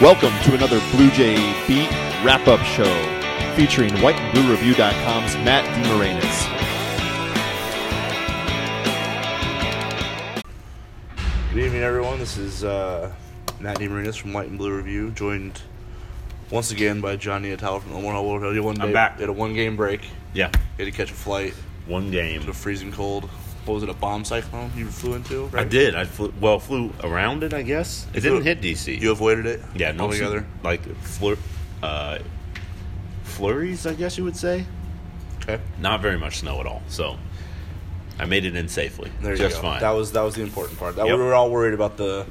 Welcome to another Blue Jay Beat wrap up show featuring whiteandbluereview.com's Matt DeMarinis. Good evening, everyone. This is uh, Matt DeMarinis from White and Blue Review, joined once again by Jon Nyatawa from the Omaha World-Herald. One I'm back. Did a one game break. Yeah, Had to catch a flight one game. to freezing cold. What was it? A bomb cyclone you flew into? I did. I flew, well flew around it. I guess it didn't hit DC. You avoided it. yeah, no altogether. like flur, uh, flurries. I guess you would say. Okay, Not very much snow at all. So I made it in safely. there you just go. fine. That was that was the important part. That Yep. we were all worried about the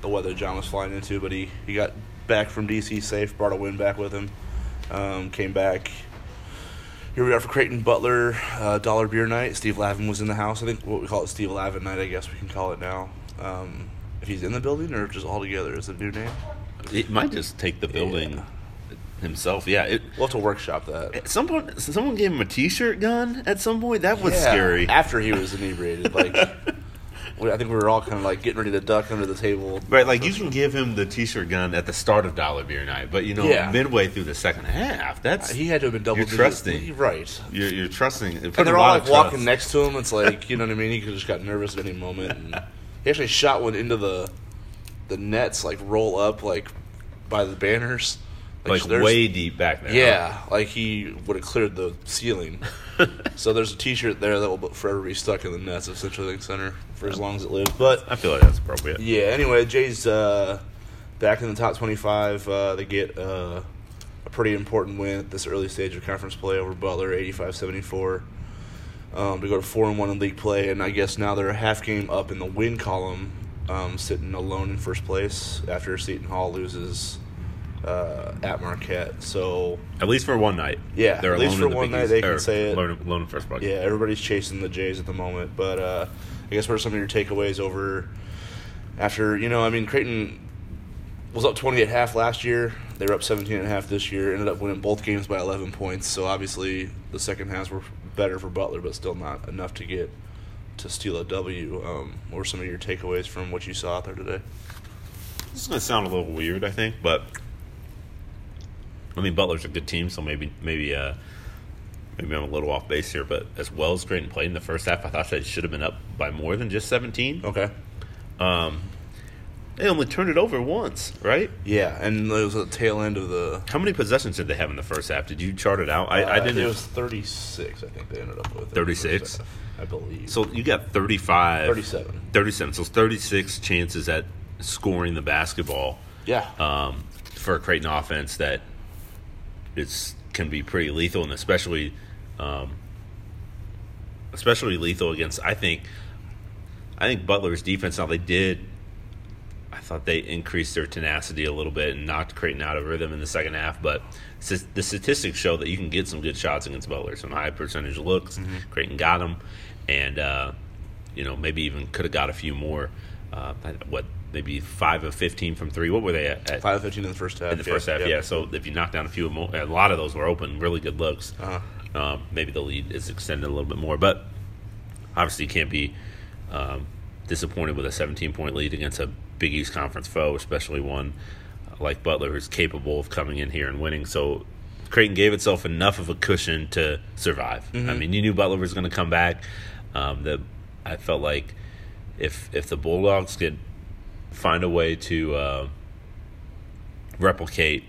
the weather John was flying into, but he he got back from DC safe. Brought a win back with him. Um, came back. Here we are for Creighton Butler uh, Dollar Beer Night. Steve Lavin was in the house. I think what we call it Steve Lavin Night. I guess we can call it now. Um, if he's in the building or just all together is a new name. it might just take the building Yeah. himself. Yeah. It, We'll have to workshop that. at some point, someone gave him a T-shirt gun. At some point, that was Yeah, scary. After he was inebriated, like I think we were all kind of like getting ready to duck under the table. Right, like you can give him the T-shirt gun at the start of Dollar Beer Night, but you know, Yeah. midway through the second half, that's uh, He had to have been double. You're digit- trusting. right? You're, you're trusting. And they're all like walking next to him. It's like you know what I mean. He could just got nervous at any moment. And he actually shot one into the the nets, like roll up, like by the banners, like there's- way deep back there. Yeah, like he would have cleared the ceiling. so there's a T-shirt there that will forever be stuck in the nets of CenturyLink Center for as long as it lives. But I feel like that's appropriate. yeah, anyway, Jay's uh, back in the top 25. Uh, they get uh, a pretty important win at this early stage of conference play over Butler, 85 74. Um, to go to 4 and 1 in league play, and I guess now they're a half game up in the win column, um, sitting alone in first place after Seton Hall loses uh, at Marquette. So, At least for one night. Yeah, they're at least for one night they can say it. In first place. yeah, everybody's chasing the Jays at the moment. But uh, I guess what are some of your takeaways over after, you know, I mean, Creighton was up 20 at half last year. They were up 17 at half this year. Ended up winning both games by 11 points. So obviously the second halves were better for Butler, but still not enough to get to steal a W. Um, what were some of your takeaways from what you saw out there today? This is going to sound a little weird, I think, but I mean Butler's a good team, so maybe maybe uh, maybe I'm a little off base here, but as well as Creighton played in the first half, I thought they should have been up by more than just 17. Okay. Um, they only turned it over once, right? Yeah, and it was at the tail end of the. How many possessions did they have in the first half? Did you chart it out? I, I uh, didn't. It was 36, I think they ended up with. in the 36? half, I believe. So you got 35. 37. 37. So 36 chances at scoring the basketball Yeah. um, for a Creighton offense that is can be pretty lethal, and especially um, especially lethal against. I think I think Butler's defense. Now they did. I thought they increased their tenacity a little bit and knocked Creighton out of rhythm in the second half, but the statistics show that you can get some good shots against Butler. Some high percentage looks. Creighton got them, and uh, you know maybe even could have got a few more. Uh, what maybe five of fifteen from three? What were they at? at 5 of 15 in the first half. in the first half, yeah. So if you knock down a few more, a lot of those were open, really good looks. Uh-huh. Um, maybe the lead is extended a little bit more, but obviously you can't be um, disappointed with a 17 point lead against a Big East Conference foe, especially one like Butler who's capable of coming in here and winning. So Creighton gave itself enough of a cushion to survive. I mean, you knew Butler was going to come back. Um, the I felt like if if the Bulldogs could find a way to uh, replicate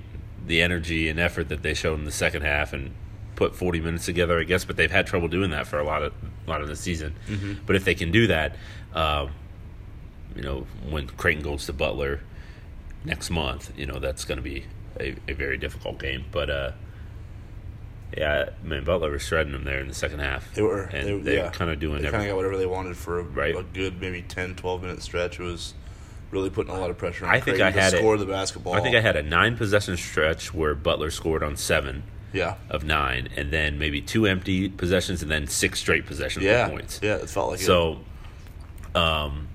the energy and effort that they showed in the second half and put 40 minutes together, I guess. But they've had trouble doing that for a lot of a lot of the season. But if they can do that, um, you know, when Creighton goes to Butler next month, you know that's going to be a, a very difficult game. But uh, yeah, man, Butler was shredding them there in the second half. They were. and they, they're yeah. kind of doing They kind of got whatever they wanted for a, Right. a good maybe 10, 12 minute stretch. It was really putting a lot of pressure on I think Creighton I to had it- score the basketball. I think I had a nine possession stretch where Butler scored on seven. Yeah. of nine, and then maybe two empty possessions, and then six straight possessions Yeah. points. Yeah, it felt like it. So, um,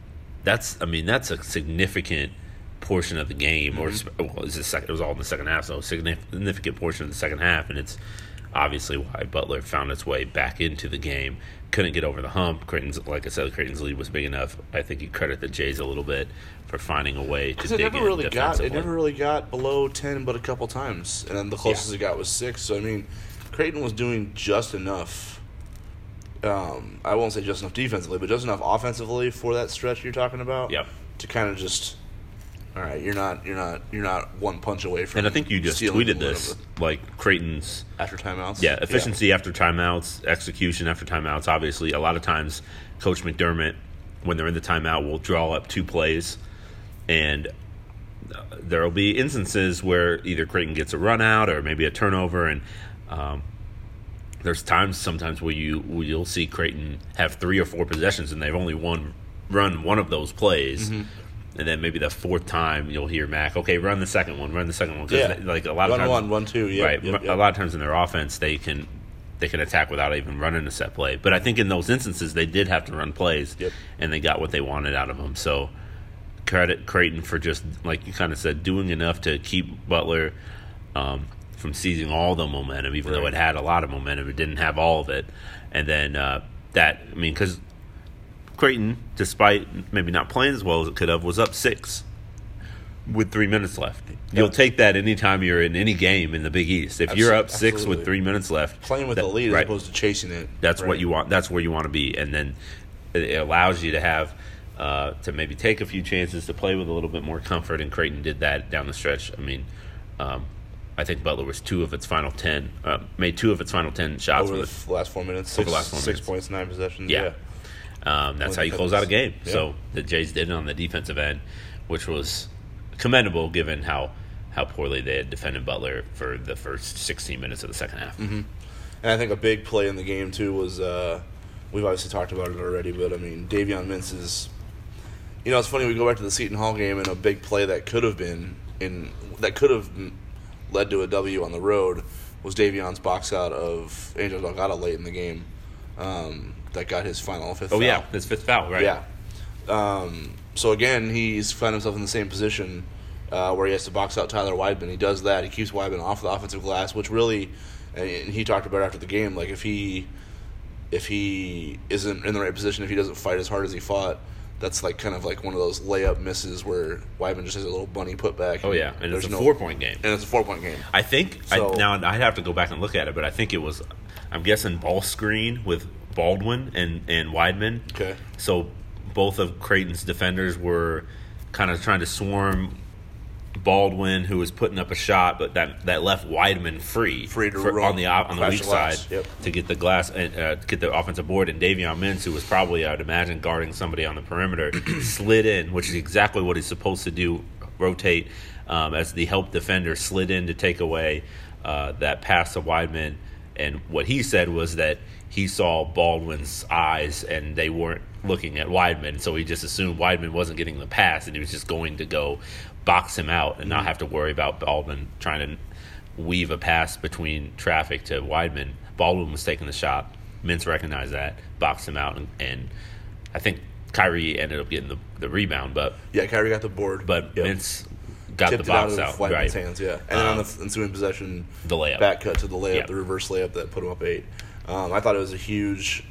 that's I mean that's a significant portion of the game, or Mm-hmm. sp- well, it's the second. It was all in the second half, so a significant portion of the second half, and it's obviously why Butler found its way back into the game. Couldn't get over the hump. Creighton's, like I said, Creighton's lead was big enough. I think you credit the Jays a little bit for finding a way to dig it never really got it never really got below ten, but a couple times, and then the closest Yeah. it got was six. So I mean, Creighton was doing just enough. Um, I won't say just enough defensively, but just enough offensively for that stretch you're talking about. Yep. To kind of just, all right, you're not, you're not, you're not one punch away from. And I think you just tweeted this, like Creighton's after timeouts. Yeah, efficiency after timeouts, execution after timeouts. Obviously, a lot of times, Coach McDermott, when they're in the timeout, will draw up two plays, and uh, there will be instances where either Creighton gets a run out or maybe a turnover, and um, there's times sometimes where you where you'll see Creighton have three or four possessions and they've only one run one of those plays. Mm-hmm. And then maybe the fourth time you'll hear Mac, okay, run the second one, run the second one. 'Cause Yeah. like a lot Run of times, one, run two, yep, right? yep, A lot of times in their offense, they can they can attack without even running a set play. But I think in those instances, they did have to run plays, Yep. and they got what they wanted out of them. So credit Creighton for just like you kind of said, doing enough to keep Butler um, from seizing all the momentum, even though it had a lot of momentum. It didn't have all of it, and then uh, that I mean, because Creighton, despite maybe not playing as well as it could have, was up six with three minutes left. You'll take that anytime you're in any game in the Big East. If you're up six Absolutely. with three minutes left, playing with that- the lead right, as opposed to chasing it. that's what you want. That's where you want to be, and then it allows you to have uh, to maybe take a few chances to play with a little bit more comfort. And Creighton did that down the stretch. I mean, um, I think Butler was two of its final ten, uh, made two of its final ten shots over with the last four minutes. Over Six, the last four six minutes. points, nine possessions. Yeah. Yeah. Um, that's how you close out a game. yeah. So the Jays did it on the defensive end, which was commendable given how how poorly they had defended Butler for the first 16 minutes of the second half. Mm-hmm. And I think a big play in the game too was uh, we've obviously talked about it already, but I mean Davion Mintz is. You know, it's funny. We go back to the Seton Hall game and a big play that could have been in that could have led to a W on the road was Davion's box out of Angel Delgado late in the game. Um, that got his final fifth. Oh foul. yeah, his fifth foul, right? Yeah. Um, so again, he's found himself in the same position uh, where he has to box out Tyler Wideman. He does that. He keeps Wideman off the offensive glass, which really, and he talked about it after the game. Like if he, if he isn't in the right position, if he doesn't fight as hard as he fought, that's like kind of like one of those layup misses where Wideman just has a little bunny putback. Oh yeah, and there's it's a no- four point game. and it's a four point game. I think So- I, now I'd have to go back and look at it, but I think it was. I'm guessing ball screen with Baldwin and and Wideman. Okay. So both of Creighton's defenders were kind of trying to swarm Baldwin, who was putting up a shot, but that, that left Wideman free, Free to for- roll- on the op- on the weak side Yep. to get the glass and uh, get the offensive board. And Davion Mintz, who was probably I'd imagine guarding somebody on the perimeter, slid in, which is exactly what he's supposed to do, rotate um, as the help defender, slid in to take away uh, that pass to Wideman. And what he said was that he saw Baldwin's eyes and they weren't looking at Wideman, so he just assumed Wideman wasn't getting the pass and he was just going to go box him out and not have to worry about Baldwin trying to weave a pass between traffic to Wideman. Baldwin was taking the shot. Mintz recognized that, boxed him out, and, and I think Khyri ended up getting the, the rebound, but Yeah, Khyri got the board, but Yep. Mintz got tipped the out box of out, Wideman's right? hands. Yeah, and then on Um, the ensuing possession, the layup. back cut to the layup, Yeah. the reverse layup that put him up eight. Um, I thought it was a huge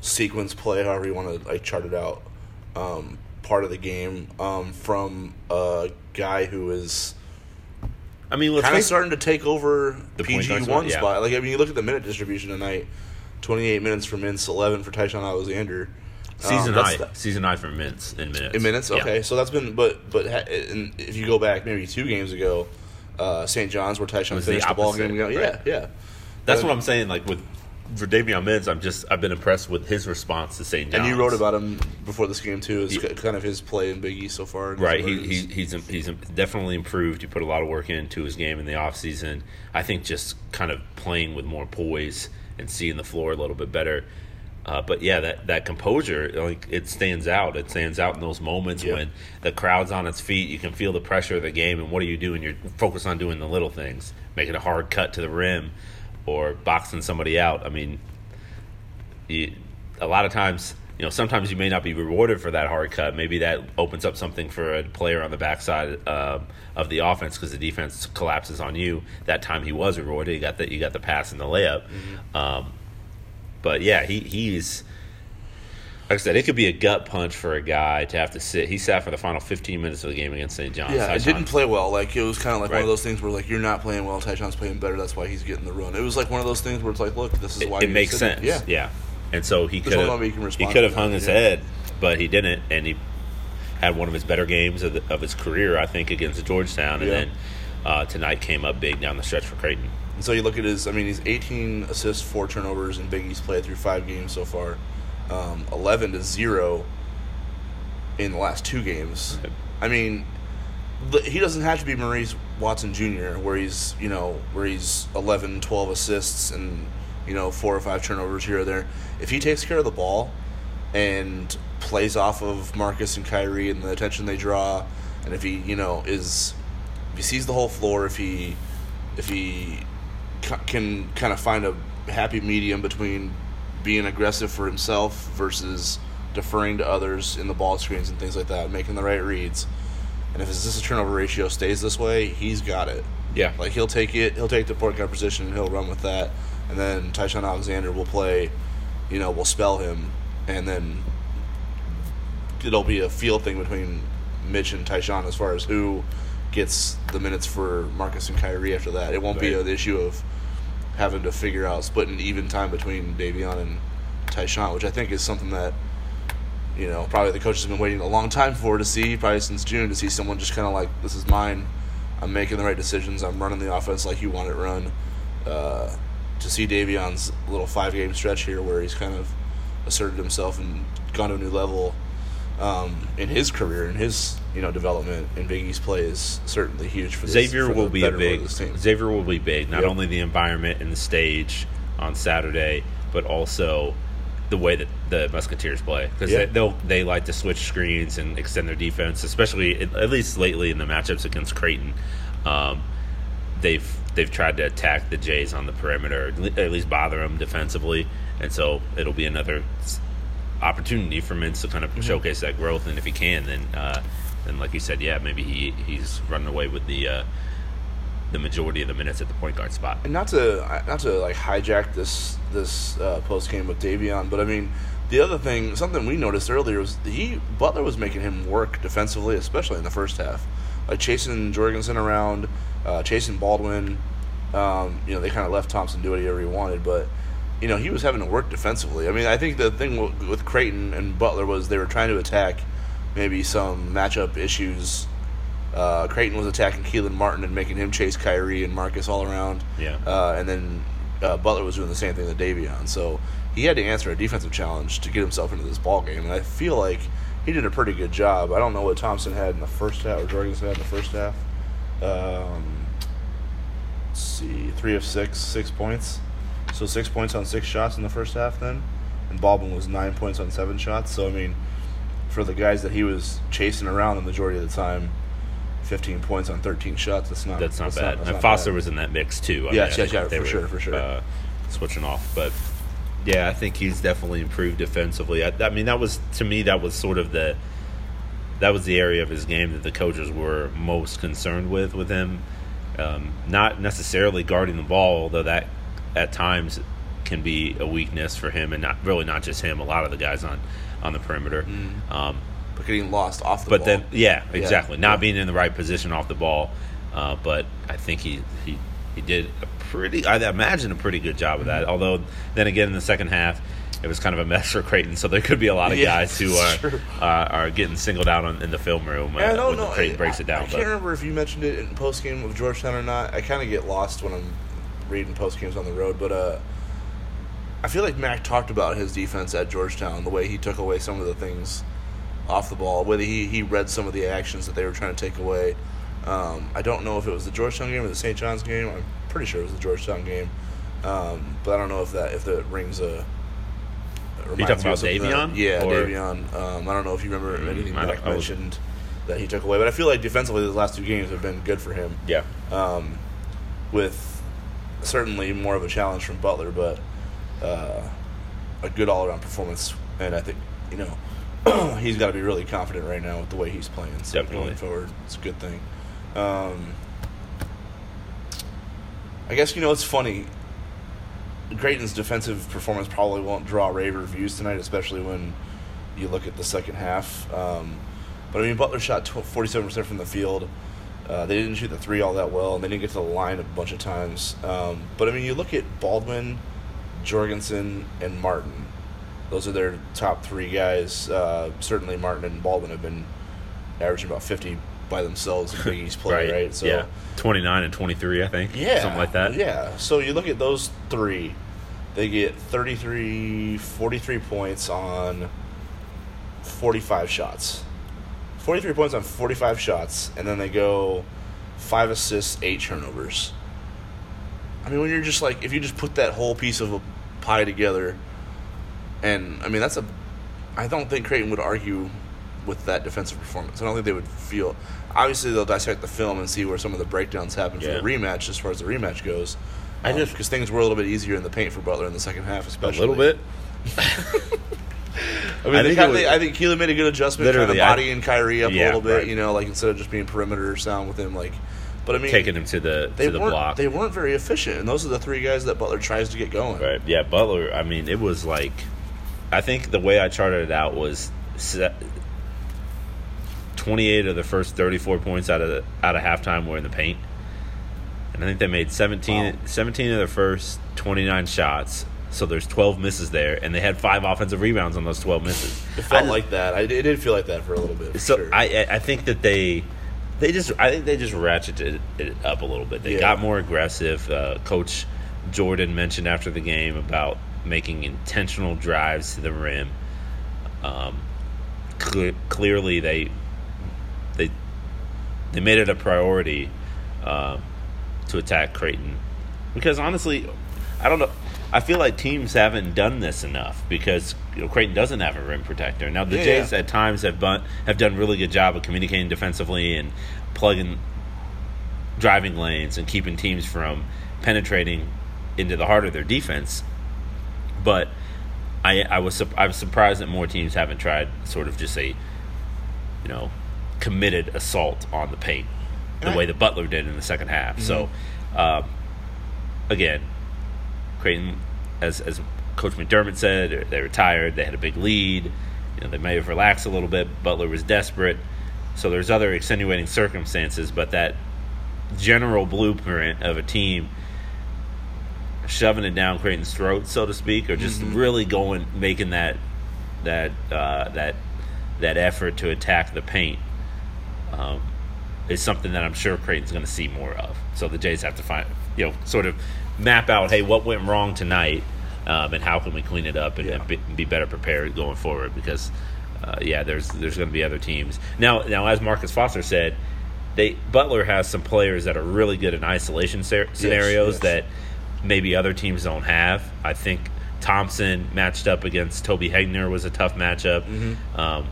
sequence play, however you want to like chart it out. Um, part of the game um, from a guy who is I mean, kind of starting to take over The PG one spot, yeah. spot. Like I mean, you look at the minute distribution tonight: twenty eight minutes for Mintz, eleven for Ty-Shon Alexander. season Um, the- season high for Mintz in minutes. in minutes. Yeah. Okay, so that's been but but if you go back maybe two games ago, uh, St. John's where Ty-Shon was the finished the, ball game. Yeah, right. yeah. That's And- what I'm saying. Like with for Davion Mintz, I'm just I've been impressed with his response to St. John's. And you wrote about him before this game too. Is Yeah. kind of his play in Big East so far. Right, he, he, he's he's definitely improved. He put a lot of work into his game in the offseason. I think just kind of playing with more poise and seeing the floor a little bit better. Uh, but yeah, that, that composure, like it stands out. It stands out in those moments Yeah. when the crowd's on its feet. You can feel the pressure of the game, and what are you doing? You're focused on doing the little things, making a hard cut to the rim, or boxing somebody out. I mean, a lot of times you know, sometimes you may not be rewarded for that hard cut. Maybe that opens up something for a player on the backside uh, of the offense because the defense collapses on you. That time he was rewarded. You got the you got the pass and the layup. Mm-hmm. Um, but yeah, he he's like I said, it could be a gut punch for a guy to have to sit. He sat for the final 15 minutes of the game against St. John's. Yeah, it didn't play well. Like it was kind of like one of those things where like you're not playing well. Ty-Shon's playing better. That's why he's getting the run. It was like one of those things where it's like, look, this is why it you're makes sitting. sense. Yeah, yeah. And so he could have one way you can he could have hung that, his yeah. head, but he didn't, and he had one of his better games of, the, of his career, I think, against Georgetown, and Yeah. then uh, tonight came up big down the stretch for Creighton. And so you look at his. I mean, he's 18 assists, four turnovers, and Big East played through five games so far. Um, 11 to zero in the last two games. I mean, he doesn't have to be Maurice Watson Jr., where he's you know where he's 11, 12 assists and you know four or five turnovers here or there. If he takes care of the ball and plays off of Marcus and Khyri and the attention they draw, and if he you know is if he sees the whole floor, if he if he can kind of find a happy medium between being aggressive for himself versus deferring to others in the ball screens and things like that, making the right reads. And if his assist turnover ratio stays this way, he's got it. Yeah. Like he'll take it, he'll take the point guard position, and he'll run with that. And then Ty-Shon Alexander will play, you know, will spell him, and then it'll be a field thing between Mitch and Ty-Shon as far as who gets the minutes for Marcus and Khyri after that. It won't be Right. an issue of having to figure out splitting even time between Davion and Ty-Shon, which I think is something that you know probably the coach has been waiting a long time for to see, probably since June, to see someone just kind of like this is mine. I'm making the right decisions. I'm running the offense like you want it run. Uh, to see Davion's little five game stretch here where he's kind of asserted himself and gone to a new level um, in his career and his you know development in Big East play is certainly huge for this, Xavier for will be a better part of big. Xavier will be big. Not Yep. only the environment and the stage on Saturday, but also the way that the Musketeers play because Yeah. they, they'll they like to switch screens and extend their defense, especially at least lately in the matchups against Creighton. Um, they've they've tried to attack the Jays on the perimeter, at least bother them defensively, and so it'll be another opportunity for Mintz to kind Mm-hmm. of showcase that growth. And if he can, then uh, then like you said, yeah, maybe he he's running away with the uh, the majority of the minutes at the point guard spot. and not to not to like hijack this this uh, post game with Davion, but I mean the other thing, something we noticed earlier was he Butler was making him work defensively, especially in the first half, like chasing Jorgensen around, uh, chasing Baldwin. Um, you know, they kind of left Thompson do whatever he wanted, but you know he was having to work defensively. I mean, I think the thing with Creighton and Butler was they were trying to attack maybe some matchup issues. Uh, Creighton was attacking Kelan Martin and making him chase Khyri and Marcus all around. Yeah. Uh, and then uh, Butler was doing the same thing to Davion. So he had to answer a defensive challenge to get himself into this ball game. And I feel like he did a pretty good job. I don't know what Thompson had in the first half or Jorgensen had in the first half. Um, let's see, three of six, six points. So six points on six shots in the first half then. And Baldwin was nine points on seven shots. So, I mean, for the guys that he was chasing around the majority of the time, 15 points on 13 shots, that's not That's not bad. that's and not Foster bad. was in that mix too. I I yes, think yeah, for were, sure, for sure. Uh, switching off, but yeah, I think he's definitely improved defensively. I, I mean, that was to me that was sort of the that was the area of his game that the coaches were most concerned with with him. Um, not necessarily guarding the ball, although that at times can be a weakness for him, and not really not just him. A lot of the guys on on the perimeter. Um, But getting lost off the ball but ball. then, yeah, exactly. Not yeah. being in the right position off the ball. Uh, but I think he, he he did a pretty, I imagine, a pretty good job of that. Mm-hmm. Although, then again, in the second half, it was kind of a mess for Creighton. So there could be a lot of Yeah, guys who are uh, are getting singled out on, in the film room uh, I don't when know. Creighton I- breaks it down. I but can't remember if you mentioned it in post game of Georgetown or not. I kind of get lost when I'm reading post games on the road, but uh, I feel like Mac talked about his defense at Georgetown, the way he took away some of the things off the ball, whether he he read some of the actions that they were trying to take away. Um, I don't know if it was the Georgetown game or the St. John's game. I'm pretty sure it was the Georgetown game, um, but I don't know if that if that rings a. talking reminds me about of something that- Davion? yeah, Or- Davion. Um, I don't know if you remember Mm, anything Mac mentioned that he took away, but I feel like defensively, the last two games have been good for him. yeah, Um, with certainly more of a challenge from Butler, but uh, a good all-around performance. And I think you know, he's got to be really confident right now with the way he's playing. So Definitely. going forward, it's a good thing. Um, I guess you know it's funny. Creighton's defensive performance probably won't draw rave reviews tonight, especially when you look at the second half. Um, but I mean, Butler shot forty-seven percent from the field. Uh, they didn't shoot the three all that well, and they didn't get to the line a bunch of times. Um, but I mean, you look at Baldwin, Jorgensen, and Martin. Those are their top three guys. Uh, certainly, Martin and Baldwin have been averaging about fifty by themselves in Big East play, right? So yeah, twenty nine and twenty three, I think. yeah, something like that. Yeah. So you look at those three, they get 33, 43 points on 45 shots. 43 points on 45 shots, and then they go five assists, eight turnovers. I mean, when you're just like, if you just put that whole piece of a pie together, and I mean, that's a. I don't think Creighton would argue with that defensive performance. I don't think they would feel. Obviously, they'll dissect the film and see where some of the breakdowns happen Yeah. for the rematch, as far as the rematch goes. I Um, just- because things were a little bit easier in the paint for Butler in the second half, especially A little bit. I mean, I think was- they, I think Kelan made a good adjustment, kind of I- bodying Khyri up a little bit. right. You know, like instead of just being perimeter sound with him, like. But I mean, Taking him to the they to the block. they weren't very efficient, and those are the three guys that Butler tries to get going. Right. Yeah, Butler. I mean, it was like, I think the way I charted it out was twenty-eight of the first thirty-four points out of the, out of halftime were in the paint, and I think they made 17, Wow. 17 of the first twenty-nine shots. So there's twelve misses there, and they had five offensive rebounds on those twelve misses. It felt like that. I, it did feel like that for a little bit. so sure. I I- think that they they just I think they just ratcheted it up a little bit. They Yeah. got more aggressive. Uh, Coach Jordan mentioned after the game about making intentional drives to the rim. Um, cle clearly, they they they made it a priority um, to attack Creighton because honestly, I don't know. I feel like teams haven't done this enough because you know, Creighton doesn't have a rim protector. Now the Yeah, Jays yeah. at times have bun- have done a really good job of communicating defensively and plugging driving lanes and keeping teams from penetrating into the heart of their defense. But I I was sup- I was surprised that more teams haven't tried sort of just a you know committed assault on the paint the way the Butler did in the second half. So um, again, Creighton, as as Coach McDermott said, they were tired. They had a big lead. You know, they may have relaxed a little bit. Butler was desperate. So there's other extenuating circumstances, but that general blueprint of a team shoving it down Creighton's throat, so to speak, or just really going making that that uh, that that effort to attack the paint um, is something that I'm sure Creighton's going to see more of. So the Jays have to find, you know, sort of map out, hey, what went wrong tonight, um, and how can we clean it up and, and be, be better prepared going forward? Because, uh, yeah, there's there's going to be other teams now. Now, as Marcus Foster said, they Butler has some players that are really good in isolation ser- scenarios yes. that maybe other teams don't have. I think Thompson matched up against Toby Hegner was a tough matchup. Mm-hmm. Um,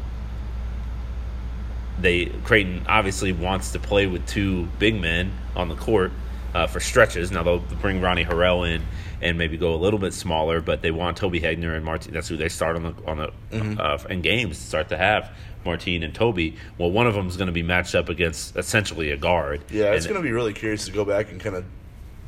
they Creighton obviously wants to play with two big men on the court uh, for stretches. Now they'll bring Ronnie Harrell in and maybe go a little bit smaller, but they want Toby Hegner and Martin. That's who they start on the on the Mm-hmm. uh, in games. Start to have Martine and Toby. Well, one of them is going to be matched up against essentially a guard. Yeah, it's going to be really curious to go back and kind of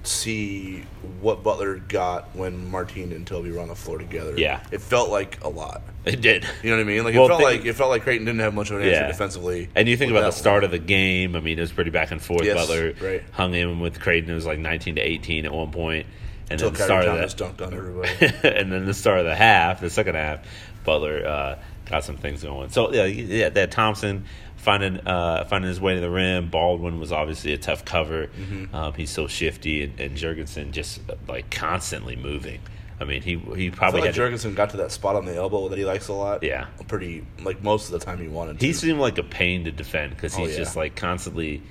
see what Butler got when Martine and Toby were on the floor together. Yeah. it felt like a lot. It did. You know what I mean? Like Well, it felt thi- like it felt like Creighton didn't have much of an answer Yeah. defensively. And you think about the start one. of the game. I mean, it was pretty back and forth. Yes, Butler right. hung in with Creighton. It was like 19 to 18 at one point. and until then the start Thomas of dunked on everybody. and then the start of the half, the second half, Butler uh, got some things going. So yeah, yeah, that Thompson finding uh, finding his way to the rim. Baldwin was obviously a tough cover. Mm-hmm. Um, he's so shifty, and, and Jorgensen just like constantly moving. I mean, he he probably like had. to- got to that spot on the elbow that he likes a lot. Yeah. pretty like most of the time he wanted. to. he seemed like a pain to defend because Oh, he's yeah. just like constantly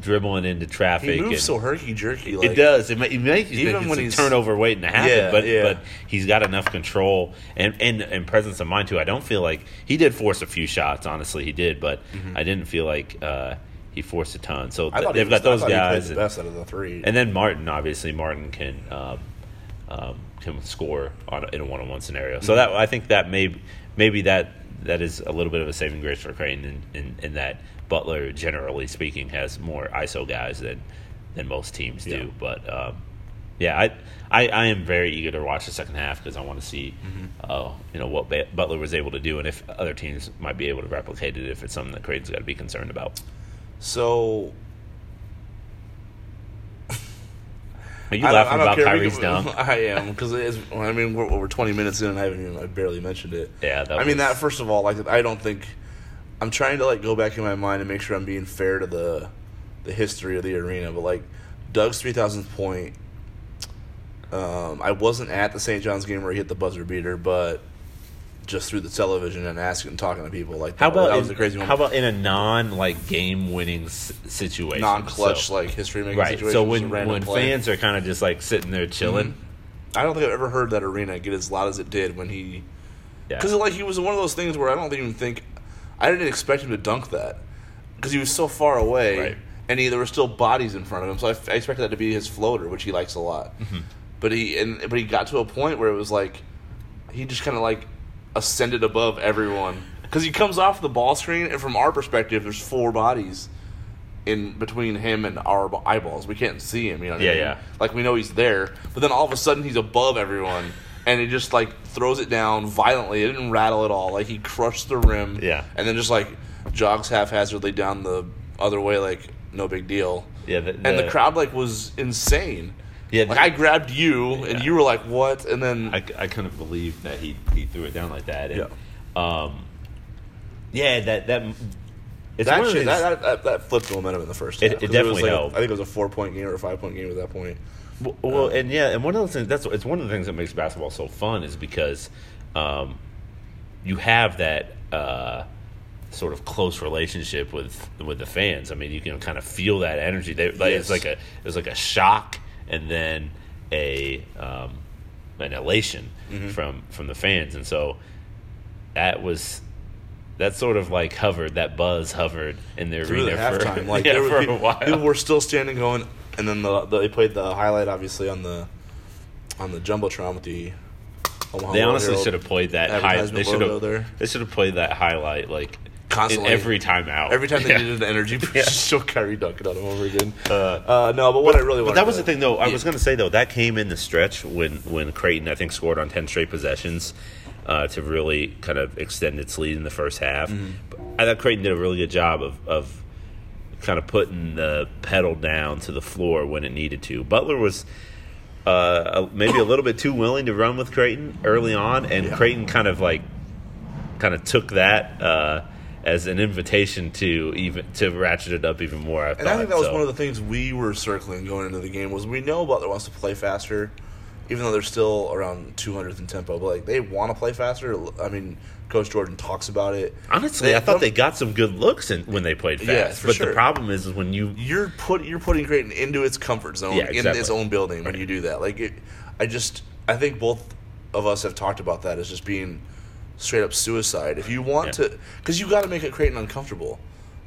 dribbling into traffic. he moves and- so herky jerky. Like, it does. It, ma- it makes you Even think when it's he's- a turnover waiting to happen, Yeah, but yeah. but he's got enough control and, and and presence of mind too. I don't feel like he did force a few shots. Honestly, he did, but I didn't feel like uh, he forced a ton. So Mm-hmm. Th- they've was- got those I thought he guys, the best out of the three. and then Martin. Obviously, Martin can um, um, can score on in a one on one scenario. So that I think that may maybe that that is a little bit of a saving grace for Creighton in, in, in that Butler, generally speaking, has more ISO guys than than most teams do. Yeah. But um, yeah, I, I I am very eager to watch the second half because I want to see, uh, you know, what ba- Butler was able to do and if other teams might be able to replicate it if it's something that Creighton's got to be concerned about. So Are you laughing about Khyri's dunk? I am because I mean we're over twenty minutes in and I haven't even I barely mentioned it. Yeah, that I mean that first of all, like I don't think I'm trying to like go back in my mind and make sure I'm being fair to the the history of the arena, but like Doug's three thousandth point. Um, I wasn't at the St. John's game where he hit the buzzer beater, but just through the television and asking and talking to people like How that, about that was in, a crazy moment. how about in a non like game winning s- situation, non-clutch So- like history making right? situation? So when when play. Mm-hmm. fans are kind of just like sitting there chilling, I don't think I've ever heard that arena get as loud as it did when he yeah, Because like he was one of those things where I don't even think I didn't expect him to dunk that because he was so far away, Right. and he, there were still bodies in front of him. So I, f- I expected that to be his floater, which he likes a lot. Mm-hmm. But he and but he got to a point where it was like he just kind of like ascended above everyone because he comes off the ball screen, and from our perspective, there's four bodies in between him and our eyeballs. We can't see him. You know, what I Yeah, mean? yeah. Like we know he's there, but then all of a sudden he's above everyone, and he just like throws it down violently. It didn't rattle at all. Like he crushed the rim, Yeah. and then just like jogs haphazardly down the other way, like no big deal. Yeah, the- and the the- crowd like was insane. Yeah, like the- I grabbed you, and you were like, "What?" And then I, I couldn't believe that he he threw it down like that. And, Yeah. Um, yeah, that that it's that, one of shit, that, that, that, flipped the momentum in the first It- half. it 'Cause definitely was like helped. I think it was a four point game or a five point game at that point. W- Well, and yeah, and one of the things that's it's one of the things that makes basketball so fun is because um, you have that uh, sort of close relationship with with the fans. I mean, you can kind of feel that energy. They, like, It's like a it's like a shock and then a um, an elation Mm-hmm. from from the fans, and so that was. That sort of like hovered, that buzz hovered in the through the arena for, halftime. Like yeah, for a while. people were still standing, going, and then the, the, they played the highlight obviously on the on the jumbotron with the. Omaha They World honestly Herald should have played that. High, they should logo have. there. They should have played that highlight like Constantly. every timeout. Every time they Yeah. needed an energy boost, Yeah. show Khyri dunking on him over again. Uh, Uh, no, but what I really But that was to- the thing, though. I Yeah. was going to say though that came in the stretch when when Creighton I think scored on ten straight possessions uh, to really kind of extend its lead in the first half. Mm-hmm. I thought Creighton did a really good job of of kind of putting the pedal down to the floor when it needed to. Butler was. Uh, maybe a little bit too willing to run with Creighton early on, and Yeah. Creighton kind of like kind of took that uh, as an invitation to even to ratchet it up even more. I And I think that was so. one of the things we were circling going into the game was we know Butler wants to play faster, even though they're still around 200th in tempo. But like they want to play faster. I mean, Coach Jordan talks about it. Honestly, They- I thought they got some good looks in, when they played fast. Yeah, but sure. the problem is, is when you You're put you're putting Creighton into its comfort zone Yeah, in exactly. its own building when you do that. Like it, I just I think both of us have talked about that as just being straight up suicide. If you want Yeah. to, because you got to make it Creighton uncomfortable.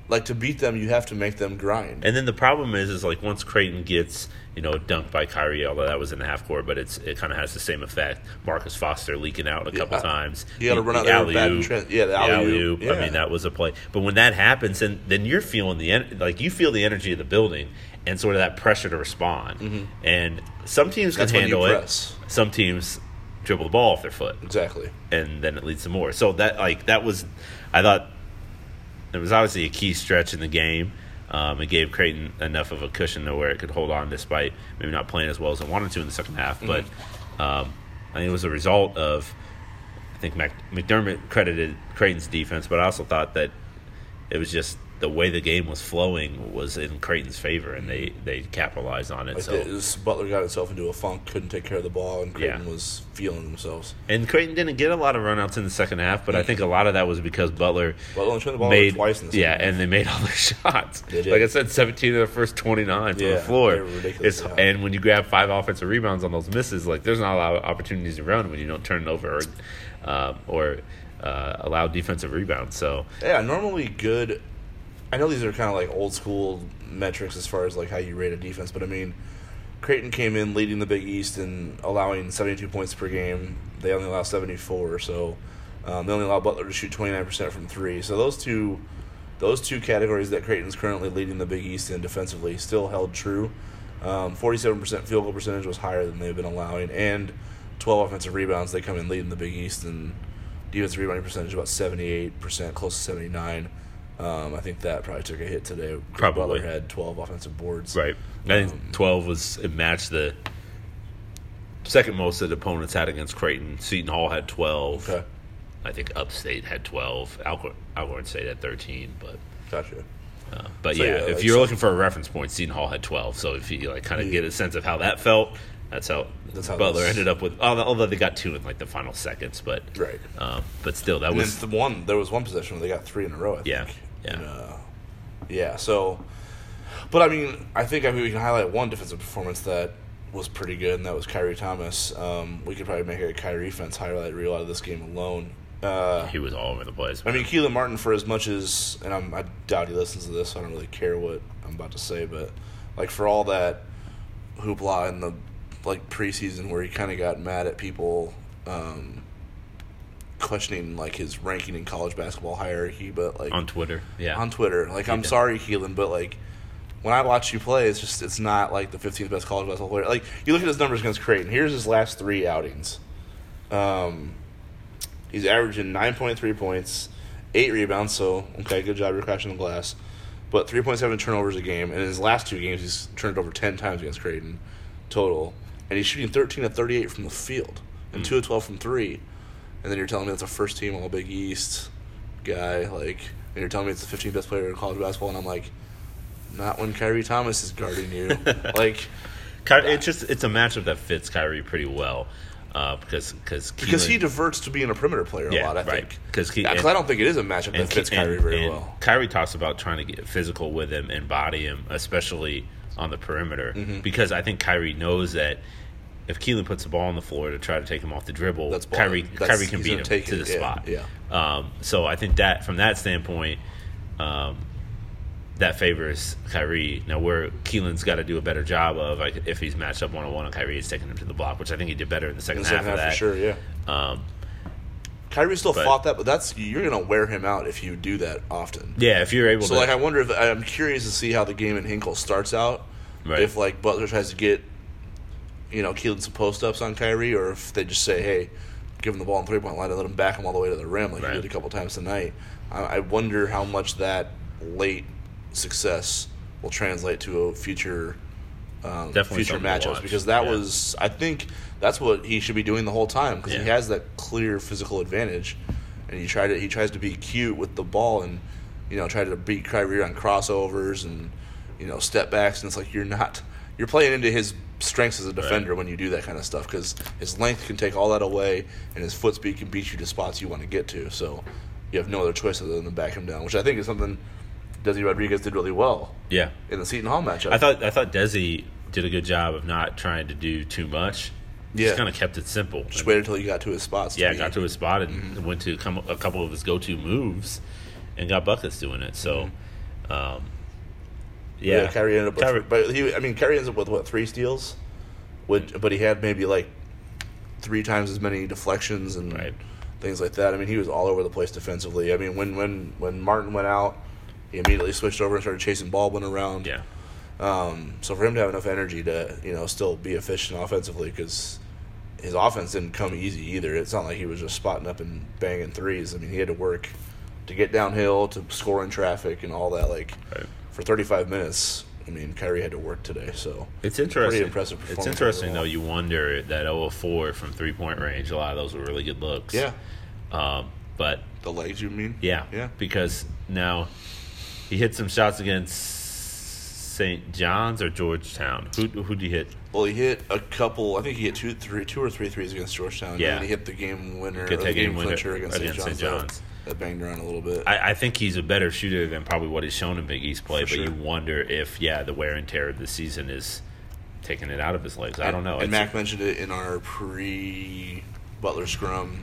Like to beat them, you have to make them grind. and then the problem is, is like once Creighton gets you know dunked by Khyri, although that was in the half court, but it's it kind of has the same effect. Marcus Foster leaking out a couple Yeah. times. You gotta run out the there alley-oop, tran- yeah, the alley-oop. alley-oop. I mean, that was a play. But when that happens, and then you're feeling the en- like you feel the energy of the building and sort of that pressure to respond. And some teams can Mm-hmm. That's handle it. Some teams dribble the ball off their foot. exactly. and then it leads to more. So that like that was, I thought it was obviously a key stretch in the game. Um, it gave Creighton enough of a cushion to where it could hold on despite maybe not playing as well as it wanted to in the second half. But um, I think it was a result of I think Mac, McDermott credited Creighton's defense, but I also thought that it was just the way the game was flowing was in Creighton's favor, and they they capitalized on it. Like so this Butler got itself into a funk, couldn't take care of the ball, and Creighton Yeah. was feeling themselves. And Creighton didn't get a lot of runouts in the second half, but I think a lot of that was because Butler Butler only turned the ball made twice in the yeah, half. and they made all their shots. Like I said, seventeen of the first twenty nine from Yeah, the floor. they were ridiculous, It's, yeah. And when you grab five offensive rebounds on those misses, like there's not a lot of opportunities to run when you don't turn it over or uh, or uh, allow defensive rebounds. So Yeah, normally good. I know these are kind of like old school metrics as far as like how you rate a defense, but I mean, Creighton came in leading the Big East and allowing 72 points per game. They only allow 74, so um, they only allow Butler to shoot 29% from three. So those two, those two categories that Creighton's currently leading the Big East in defensively still held true. Um, 47% field goal percentage was higher than they've been allowing, and 12 offensive rebounds. They come in leading the Big East and defensive rebounding percentage about 78%, close to 79. Um, I think that probably took a hit today. Probably. Butler had 12 offensive boards. Right. I think Um, 12 was it matched the second most that opponents had against Creighton. Seton Hall had 12. Okay. I think Upstate had 12. Alcorn, Alcorn State had 13. But Gotcha. uh, but So, yeah, yeah, if like you're looking for a reference point, Seton Hall had 12. So if you like kind of Yeah. get a sense of how that felt, that's how, That's how Butler ended up with. Although although they got two in like the final seconds, but Right. um, but still that And was the one there was one possession where they got three in a row. I think. Yeah, yeah. And, uh, yeah. So, but I mean, I think I mean we can highlight one defensive performance that was pretty good, and that was Khyri Thomas. Um, we could probably make a Khyri fence highlight reel out of this game alone. Uh, he was all over the place. I mean, Kelan Martin, for as much as, and I'm, I doubt he listens to this, so I don't really care what I'm about to say, but like for all that hoopla in the like preseason where he kind of got mad at people um, questioning like his ranking in college basketball hierarchy, but like on Twitter, yeah, on Twitter, like I'm sorry, Keelan, but like when I watch you play, it's just it's not like the 15th best college basketball player. Like you look at his numbers against Creighton. Here's his last three outings. Um, he's averaging 9.3 points, eight rebounds. So okay, good job, you're crashing the glass. But 3.7 turnovers a game, and in his last two games, he's turned over 10 times against Creighton total, and he's shooting 13 of 38 from the field and two of 12 from three. And then you're telling me that's a first team All Big East guy, like, and you're telling me it's the 15th best player in college basketball, and I'm like, not when Khyri Thomas is guarding you. like, Ky- it's just it's a matchup that fits Khyri pretty well uh, because because because he diverts to being a perimeter player Yeah, a lot, I right. think. 'Cause he- Yeah, 'cause I don't think it is a matchup that fits Khyri and- very and well. Khyri talks about trying to get physical with him and body him, especially on the perimeter, Mm-hmm. because I think Khyri knows that if Kelan puts the ball on the floor to try to take him off the dribble, That's ball- Khyri that's- Khyri can beat him to the yeah, spot. yeah. Um, so I think that from that standpoint, um, that favors Khyri. Now, where Kelan's got to do a better job of, like, if he's matched up one on one on Khyri, is taking him to the block, which I think he did better in the second In the half second half that. for sure, yeah. Um, Khyri still But- fought that, but that's you're gonna wear him out if you do that often. yeah, if you're able So to, like, I wonder if I'm curious to see how the game in Hinkle starts out. Right. If like Butler tries to get, you know, Kelan some post ups on Khyri, or if they just say, "Hey, give him the ball on three point line and let him back him all the way to the rim," like Right. he did a couple times tonight. I, I wonder how much that late success will translate to a future. Um, future matchups because that Yeah. was I think that's what he should be doing the whole time because he has that clear physical advantage, and he try to he tries to be cute with the ball and you know try to beat Khyri on crossovers and you know step backs and it's like you're not you're playing into his strengths as a defender when you do that kind of stuff because his length can take all that away and his foot speed can beat you to spots you want to get to so you have no other choice other than to back him down which I think is something Desi Rodriguez did really well yeah, in the Seton Hall matchup. I thought I thought Desi did a good job of not trying to do too much. Yeah. Just kind of kept it simple. just waited until he got to his spots. yeah, got to his spot and Mm-hmm. went to come, a couple of his go-to moves and got buckets doing it. So, um, yeah. Yeah, Khyri ended up, with, Khyri- but he, I mean, Khyri ends up with what three steals, which, but he had maybe like three times as many deflections and Right. things like that. I mean, he was all over the place defensively. I mean, when when when Martin went out, he immediately switched over and started chasing Baldwin around. yeah, Um, so for him to have enough energy to you know still be efficient offensively because his offense didn't come easy either. It's not like he was just spotting up and banging threes. I mean, he had to work to get downhill, to score in traffic, and all that. Like Right. For 35 minutes, I mean, Khyri had to work today. So It's interesting. Pretty impressive It's interesting overall. though. You wonder that 0 of 4 from three point range. A lot of those were really good looks. yeah, Um, but the legs you mean? yeah, yeah. Because now he hit some shots against St. John's or Georgetown. Who who did he hit? Well, he hit a couple. I think he hit two, three, two or three threes against Georgetown. Yeah. and then he hit the game winner, Get or that the game, game winner against, against St. St. John's. John's. That, that banged around a little bit. I, I think he's a better shooter than probably what he's shown in Big East play. For but you wonder if yeah, the wear and tear of the season is taking it out of his legs. I don't know. And It's- Mac mentioned it in our pre Butler scrum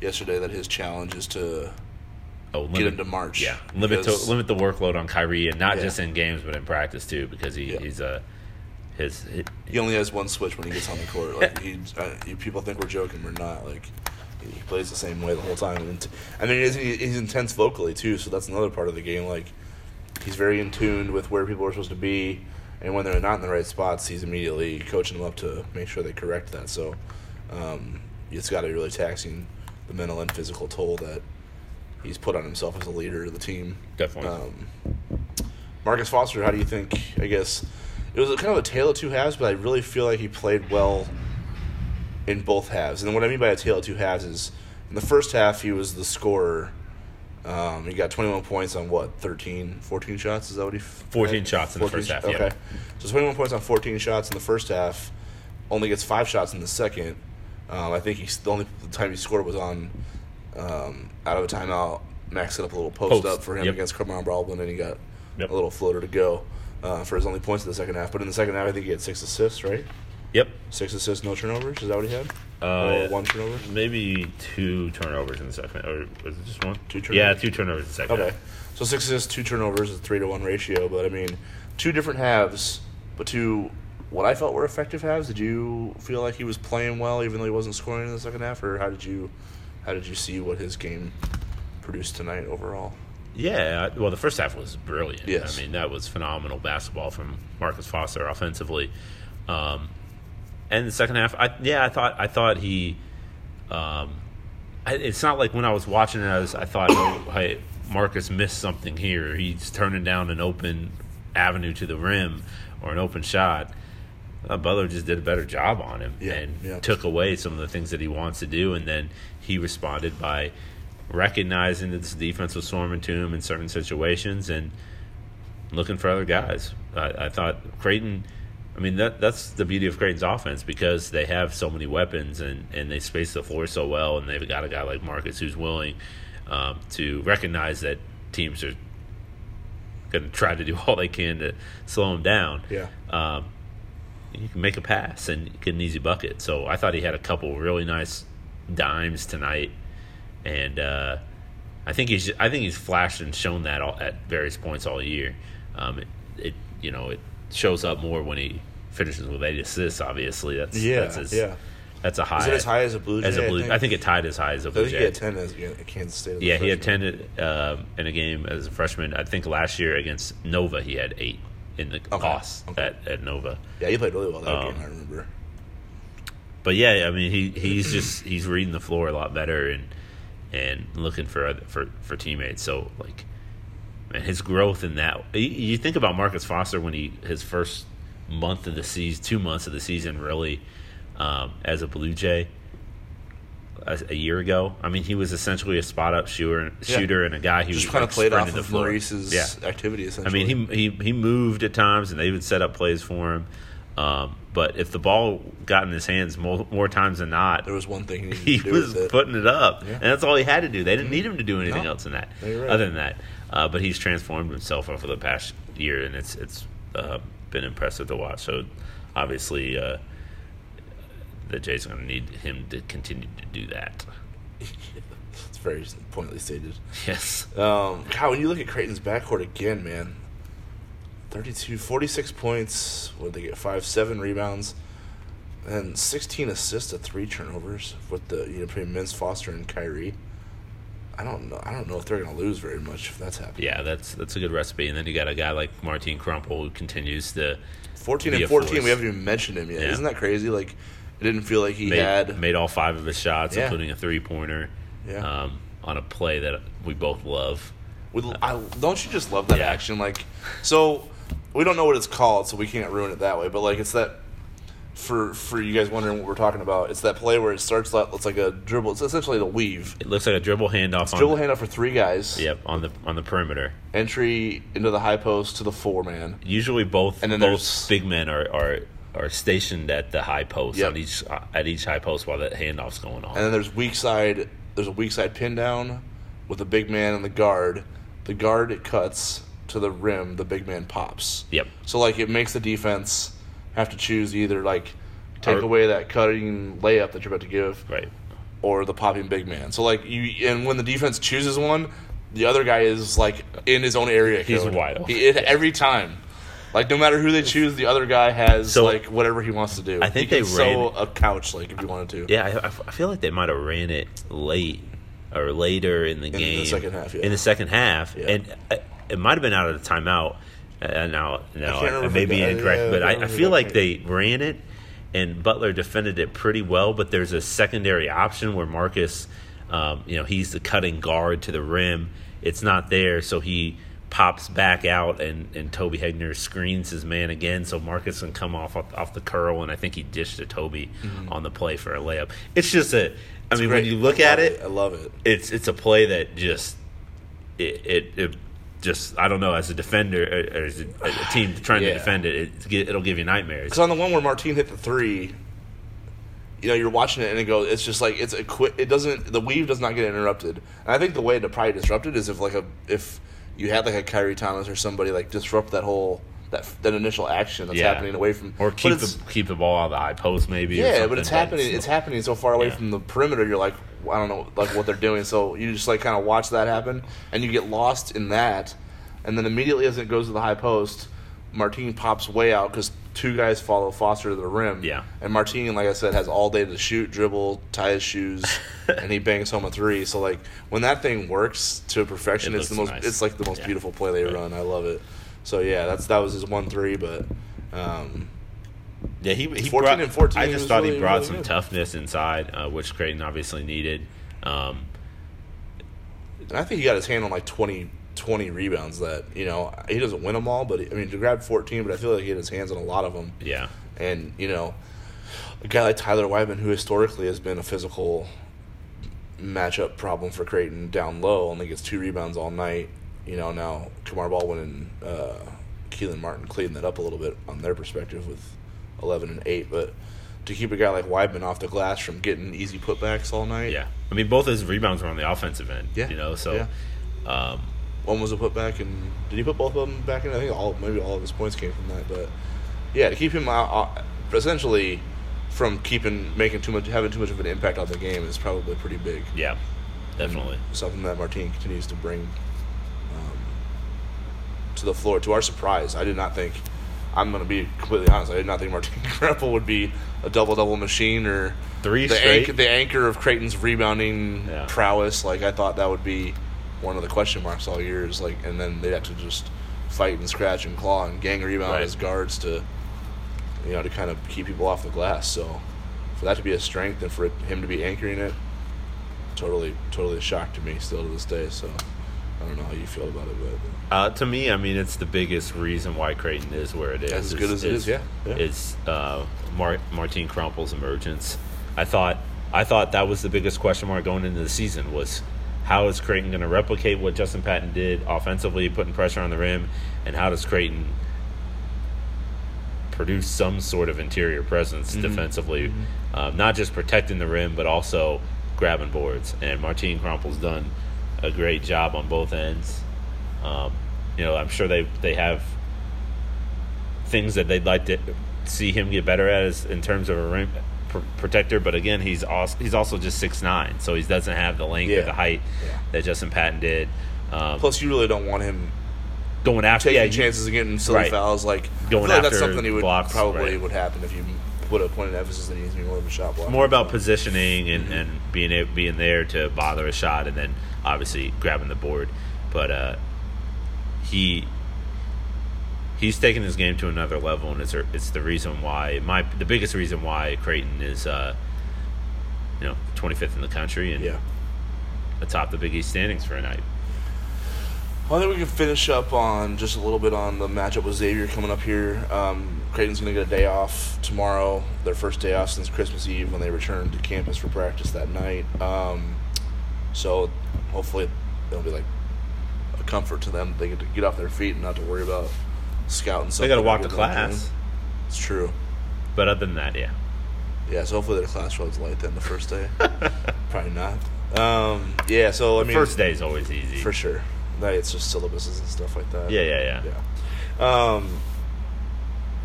yesterday that his challenge is to oh, get him to March. Yeah, limit to, limit the workload on Khyri, and not Yeah. just in games, but in practice too, because he, Yeah. he's a his, his He only has one switch when he gets on the court. Like he, you, people think we're joking, we're not. Like he plays the same way the whole time. And I mean, he's, he's intense vocally too, so that's another part of the game. Like he's very in tune with where people are supposed to be, and when they're not in the right spots, he's immediately coaching them up to make sure they correct that. So um, it's got to be really taxing the mental and physical toll that he's put on himself as a leader of the team. definitely. Um, Marcus Foster, how do you think? I guess it was kind of a tale of two halves, but I really feel like he played well in both halves. And what I mean by a tale of two halves is in the first half he was the scorer. Um, he got 21 points on what 13, 14 shots. Is that what he? f- 14 had? shots in the first half, yeah. Okay, so 21 points on 14 shots in the first half. Only gets five shots in the second. Um, I think he's the only time he scored was on um, out of a timeout. Max set up a little post, Post, up for him yep. against Kamar Baldwin, and he got Yep. a little floater to go uh, for his only points in the second half. But in the second half, I think he had six assists, right? Yep. Six assists, no turnovers. Is that what he had? Uh, or one turnover? Maybe two turnovers in the second, or was it just one? Two turnovers? Yeah, two turnovers in the second. Okay. So six assists, two turnovers, is a three to one ratio. But I mean, two different halves, but two what I felt were effective halves. Did you feel like he was playing well, even though he wasn't scoring in the second half, or how did you how did you see what his game produced tonight overall? Yeah, well, the first half was brilliant. Yes. I mean, that was phenomenal basketball from Marcus Foster offensively. Um, and the second half, I yeah, I thought I thought he. Um, I, it's not like when I was watching it, I, was, I thought, oh, hey, Marcus missed something here. He's turning down an open avenue to the rim or an open shot. Uh, Butler just did a better job on him Yeah, and yeah. took away some of the things that he wants to do, and then he responded by recognizing that this defense was swarming to him in certain situations and looking for other guys. I, I thought Creighton. I mean that that's the beauty of Creighton's offense because they have so many weapons and, and they space the floor so well, and they've got a guy like Marcus who's willing um, to recognize that teams are going to try to do all they can to slow him down. Yeah. Um, you can make a pass and get an easy bucket. So I thought he had a couple really nice dimes tonight, and uh, I think he's I think he's flashed and shown that all, at various points all year. Um, it, it you know it shows up more when he finishes with eight assists. Obviously, that's Yeah, that's his, yeah. that's a high. Is it as high as a Blue Jay? as a I blue? think? I think it tied as high as a blue think he had ten as at Kansas State. Yeah, he freshman. attended um, in a game as a freshman. I think last year against Nova, he had eight in the Okay, toss okay. at, at Nova. Yeah, he played really well that Um, game. I remember. But yeah, I mean, he he's just he's reading the floor a lot better and and looking for other, for for teammates. So like, man, his growth in that. You think about Marcus Foster when he his first month of the season, two months of the season, really um, as a Blue Jay. A, a year ago, I mean, he was essentially a spot up shooter, Yeah. shooter, and a guy who Just was kind like, of played off the of floor. Maurice's Yeah, activity. I mean, he he he moved at times, and they would set up plays for him. Um, but if the ball got in his hands more, more times than not, there was one thing he he do was putting it up, Yeah. and that's all he had to do. They didn't need him to do anything No. else than that, right. other than that. Uh, but he's transformed himself over the past year, and it's it's uh, been impressive to watch. So obviously, uh, the Jays are going to need him to continue to do that. it's very pointedly stated. Yes, Um, God, when you look at Creighton's backcourt again, man, 32, 46 points. What they get? Five, seven rebounds, and 16 assists to three turnovers with the you know between Mintz, Foster, and Khyri. I don't know. I don't know if they're going to lose very much if that's happening. yeah, that's that's a good recipe. And then you got a guy like Martin Krampelj who continues to 14 Be and 14. force. We haven't even mentioned him yet. Yeah. Isn't that crazy? Like, it didn't feel like he made, had. made all five of his shots, Yeah. including a three pointer, Yeah. um, on a play that we both love. We, I, don't you just love that Yeah. action? Like, so we don't know what it's called, so we can't ruin it that way. But like, it's that for for you guys wondering what we're talking about. It's that play where it starts like it's like a dribble. It's essentially the weave. It looks like a dribble handoff. on Dribble the, handoff for three guys. Yep, on the on the perimeter. Entry into the high post to the four man. Usually, both And then both big men are, are are stationed at the high post Yep. on each at each high post while that handoff's going on. And then there's weak side. There's a weak side pin down with the big man and the guard. The guard it cuts to the rim. The big man pops. yep, So like it makes the defense have to choose either like take Or- away that cutting layup that you're about to give, right. or the popping big man. So like you and when the defense chooses one, the other guy is like in his own area. He's code. wide open. He, it, every time. Like no matter who they choose, the other guy has So- like whatever he wants to do. I think he they ran sew a couch like if you wanted to. Yeah, I feel like they might have ran it late or later in the the game, second half, yeah. In the second half, Yeah. and uh, it might have been out of the timeout. Uh, now, now can't I, remember may be incorrect, yeah, but I I, don't I remember feel like they ran it, and Butler defended it pretty well. But there's a secondary option where Marcus, um, you know, he's the cutting guard to the rim. It's not there, so he pops back out, and, and Toby Hegner screens his man again, so Marcus can come off off the curl, and I think he dished to Toby on the play for a layup. It's just a, I mean, when you look at love it, I love it. it's it's a play that just it it, it just I don't know as a defender or, or as a, a team trying Yeah. to defend it, it it'll give you nightmares. Because on the one where Martine hit the three, you know, you're watching it and it goes. It's just like it's a quick. It doesn't. The weave does not get interrupted. And I think the way to probably disrupt it is if like a if you had like a Khyri Thomas or somebody like disrupt that whole that that initial action that's Yeah. happening away from or keep the keep the ball out of the high post maybe. yeah, but it's happening. It's happening so far away Yeah. from the perimeter. You're like, I don't know, like what they're doing. So you just like kind of watch that happen, and you get lost in that. And then immediately as it goes to the high post, Martine pops way out because two guys follow Foster to the rim. Yeah. and Martine, like I said, has all day to shoot, dribble, tie his shoes, and he bangs home a three. So like when that thing works to perfection, It it's the most. nice. It's like the most Yeah. beautiful play they Right. run. I love it. So yeah, that's that was his one three, but. Um, Yeah, he, he 14 brought, and 14 I just thought really, he brought really some good. toughness inside, uh, which Creighton obviously needed. Um, And I think he got his hand on like 20, 20 rebounds that, you know, he doesn't win them all, but I mean, to grab 14, but I feel like he had his hands on a lot of them. yeah, And, you know, a guy like Tyler Wideman, who historically has been a physical matchup problem for Creighton down low, only gets two rebounds all night. You know, now Kamar Baldwin and uh, Kelan Martin cleaned that up a little bit on their perspective with 11 and 8. But to keep a guy like Wideman off the glass from getting easy putbacks all night, yeah. I mean, both his rebounds were on the offensive end. Yeah, you know, so yeah. um, one was a putback, and did he put both of them back in? I think all maybe all of his points came from that. But yeah, to keep him out, out- essentially from keeping making too much, having too much of an impact on the game is probably pretty big. yeah, definitely. Something that Martin continues to bring to the floor. To our surprise, I did not think. I'm going to be completely honest. I did not think Martin Krampelj would be a double double machine or Three the straight? anchor, the anchor of Creighton's rebounding Yeah. prowess. Like I thought that would be one of the question marks all year. Is like, and then they'd have to just fight and scratch and claw and gang rebound Right. as guards to, you know, to kind of keep people off the glass. So for that to be a strength and for him to be anchoring it, totally, totally a shock to me still to this day. So I don't know how you feel about it, but Uh, to me, I mean, it's the biggest reason why Creighton is where it is. As good as it is, yeah, yeah. It's uh, Mar- Martine Krampelj's emergence. I thought, I thought that was the biggest question mark going into the season was how is Creighton going to replicate what Justin Patton did offensively, putting pressure on the rim, and how does Creighton produce some sort of interior presence Mm-hmm. defensively, Um, not just protecting the rim, but also grabbing boards. And Martine Krampelj's done a great job on both ends. Um, you know, I'm sure they they have things that they'd like to see him get better at is in terms of a rim pr- protector. But again, he's also he's also just six nine, so he doesn't have the length Yeah. or the height Yeah. that Justin Patton did. Um, plus you really don't want him going after taking yeah, you- chances and getting silly Right. fouls. Like Going feel like that's after something he would blocks, probably right. would happen if you put a point of emphasis that he needs to be more of a shot blocker. more about positioning and, and being a, being there to bother a shot, and then obviously grabbing the board. But uh, he he's taken his game to another level, and it's it's the reason why my the biggest reason why Creighton is uh, you know 25th in the country and yeah. atop the Big East standings for a night. Well, I think we can finish up on just a little bit on the matchup with Xavier coming up here. Um, Creighton's going to get a day off tomorrow, their first day off since Christmas Eve when they returned to campus for practice that night. Um, so hopefully it'll be like a comfort to them. They get to get off their feet and not to worry about scouting. They got to walk to class. It's true. but other than that, yeah, Yeah, so hopefully the class runs light then the first day. Probably not. Um, yeah, so I mean, first day is always easy for sure. Like, it's just syllabuses and stuff like that. Yeah, yeah, yeah. Yeah. Um,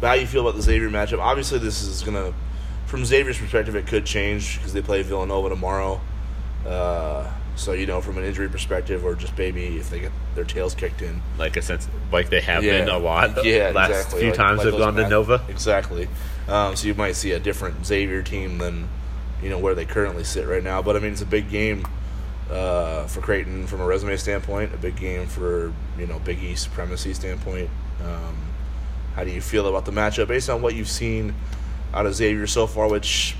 but how you feel about the Xavier matchup? Obviously, this is gonna, from Xavier's perspective, it could change because they play Villanova tomorrow. Uh, So you know, from an injury perspective, or just maybe if they get their tails kicked in, like a sense, like they have been a lot. Yeah, last exactly. few Like- times like they've gone to Nova. Exactly. Um, so you might see a different Xavier team than you know where they currently sit right now. But I mean, it's a big game uh, for Creighton from a resume standpoint. A big game for you know Big East supremacy standpoint. Um, how do you feel about the matchup based on what you've seen out of Xavier so far, which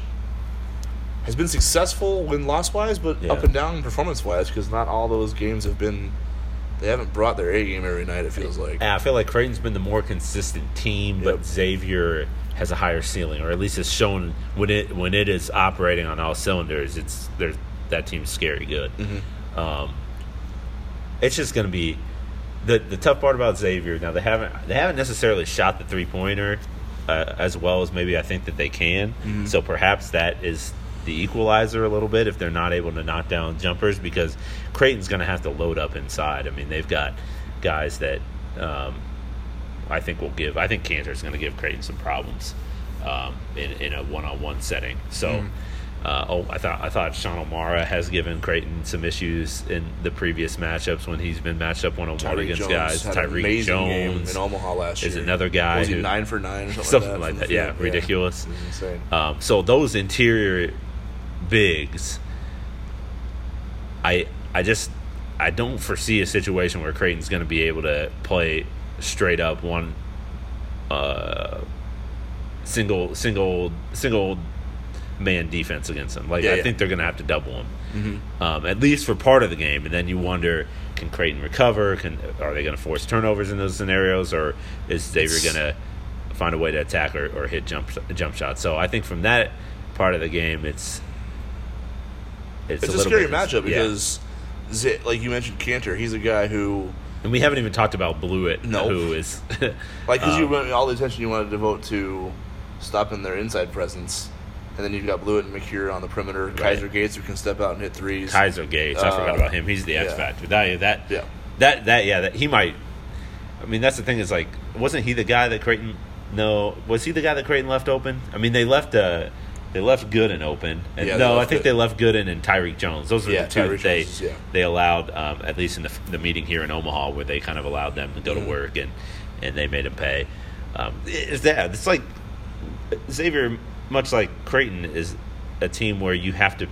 has been successful win loss wise, but Yeah. up and down performance wise because not all those games have been. They haven't brought their A game every night. It feels like. Yeah, I feel like Creighton's been the more consistent team, Yep. but Xavier has a higher ceiling, or at least it's shown when it when it is operating on all cylinders. It's there's that team's scary good. Mm-hmm. Um, it's just going to be the the tough part about Xavier. Now they haven't they haven't necessarily shot the three pointer uh, as well as maybe I think that they can. Mm-hmm. So perhaps that is the equalizer a little bit if they're not able to knock down jumpers because Creighton's going to have to load up inside. I mean they've got guys that um, I think will give. I think Kanter's going to give Creighton some problems um, in in a one on one setting. So. Mm-hmm. Uh, oh, I thought I thought Sean O'Mara has given Creighton some issues in the previous matchups when he's been matched up one on one against Jones guys. Tyrique Jones in Omaha last year. is another guy Was he who- nine for nine or something, something like like that? that. from the Yeah, ridiculous. Insane. Um, so those interior bigs, I I just I don't foresee a situation where Creighton's going to be able to play straight up one uh, single single single man defense against them. Like Yeah, I yeah. think they're going to have to double them, um, at least for part of the game, and then you wonder. Can Creighton recover? Can are they going to force turnovers in those scenarios, or is Xavier going to find a way to attack or, or hit jump jump shots. So I think from that part of the game, it's it's, It's a, little scary matchup because, like you mentioned, Kanter. He's a guy who, and we haven't even talked about Bluiett, No. who is like, because you um, want all the attention you want to devote to stopping their inside presence, and then you've got Bluiett and Macura on the perimeter. Kaiser Gates who can step out and hit threes. Kaiser Gates. I forgot Uh, about him. He's the X yeah. factor. That that Yeah. that that yeah. That he might. I mean, that's the thing. Is like, wasn't he the guy that Creighton? No, was he the guy that Creighton left open? I mean, they left uh they left Goodin open, and Yeah, no, I think they left Goodin and Tyrique Jones. Those were Yeah, the two Tyrique that they Jones they allowed um, at least in the, the meeting here in Omaha, where they kind of allowed them to go Mhm. to work and and they made them pay. Um, it's that it's like Xavier, much like Creighton, is a team where you have to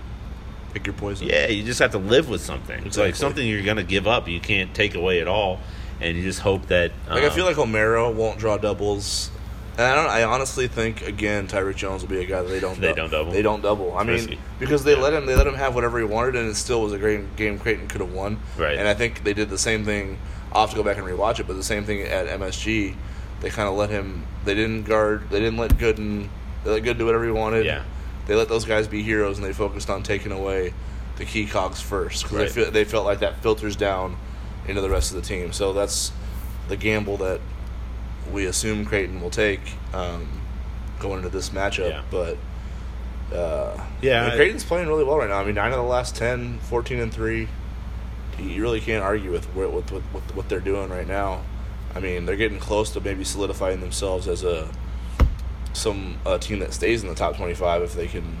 Pick your poison. yeah, you just have to live with something. It's Exactly. like something you're going to give up. You can't take away at all, and you just hope that. Like I um, feel like O'Mara won't draw doubles. And I don't. I honestly think again, Tyrique Jones will be a guy that they don't. They dou- don't double? They don't double. I mean, because they Yeah. let him. They let him have whatever he wanted, and it still was a great game. Creighton could have won. Right. And I think they did the same thing. I'll have to go back and rewatch it, but the same thing at MSG. They kind of let him. They didn't guard. They didn't let Goodin. They let Goodin do whatever he wanted. Yeah. They let those guys be heroes, and they focused on taking away the key cogs first because Right. they feel, they felt like that filters down into the rest of the team. So that's the gamble that we assume Creighton will take um, going into this matchup. Yeah. But uh, Yeah, I mean, Creighton's playing really well right now. I mean, nine of the last 10, 14 and three. You- You really can't argue with with, with, with what they're doing right now. I mean, they're getting close to maybe solidifying themselves as a some a team that stays in the top twenty five if they can.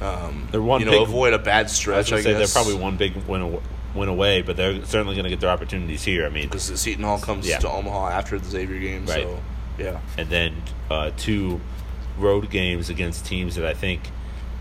Um, They're one you know, big- avoid a bad I stretch. gonna I, say they're probably one big win, win away, but they're certainly going to get their opportunities here. I mean, because Seton Hall comes Yeah. to Omaha after the Xavier game. Right. So yeah, and then uh, two road games against teams that I think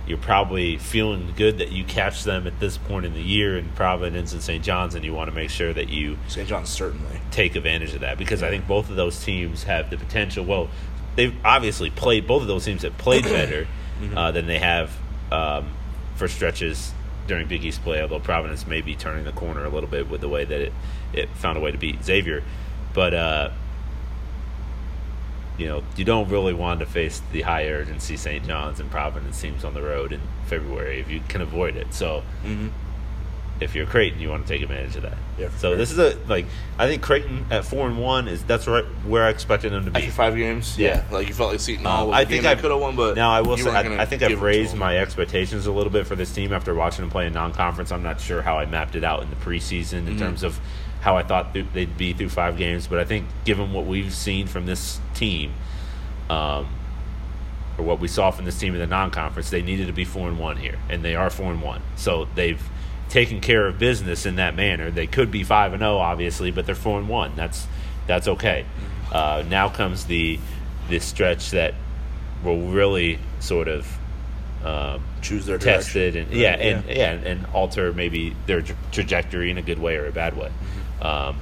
you're probably feeling good that you catch them at this point in the year in Providence and St. John's, and you want to make sure that you St. John's certainly. take advantage of that because I think both of those teams have the potential. Well, they've obviously played. Both of those teams have played better uh, than they have um, for stretches during Big East play. Although Providence may be turning the corner a little bit with the way that it it found a way to beat Xavier, but. Uh, you know, you don't really want to face the high urgency St. John's and Providence teams on the road in February if you can avoid it. So, Mm-hmm. If you're Creighton, you want to take advantage of that. Yeah, so sure. this is a like I think Creighton at four and one is that's right where I expected them to be. After five games, Yeah. yeah, like you felt like Seton Hall Um, I think I've- could have won, but now I will say I, I think I've raised my expectations a little bit for this team after watching them play in non-conference. I'm not sure how I mapped it out in the preseason in Mhm. terms of how I thought th- they'd be through five games, but I think given what we've seen from this team, um, or what we saw from this team in the non-conference, they needed to be four and one here, and they are four and one. So they've taking care of business in that manner. They could be five and zero, obviously, but they're four and one. That's that's okay. Uh, now comes the this stretch that will really sort of um, Choose their test direction. it and yeah, and yeah, and, and alter maybe their tra- trajectory in a good way or a bad way. Mm-hmm. Um,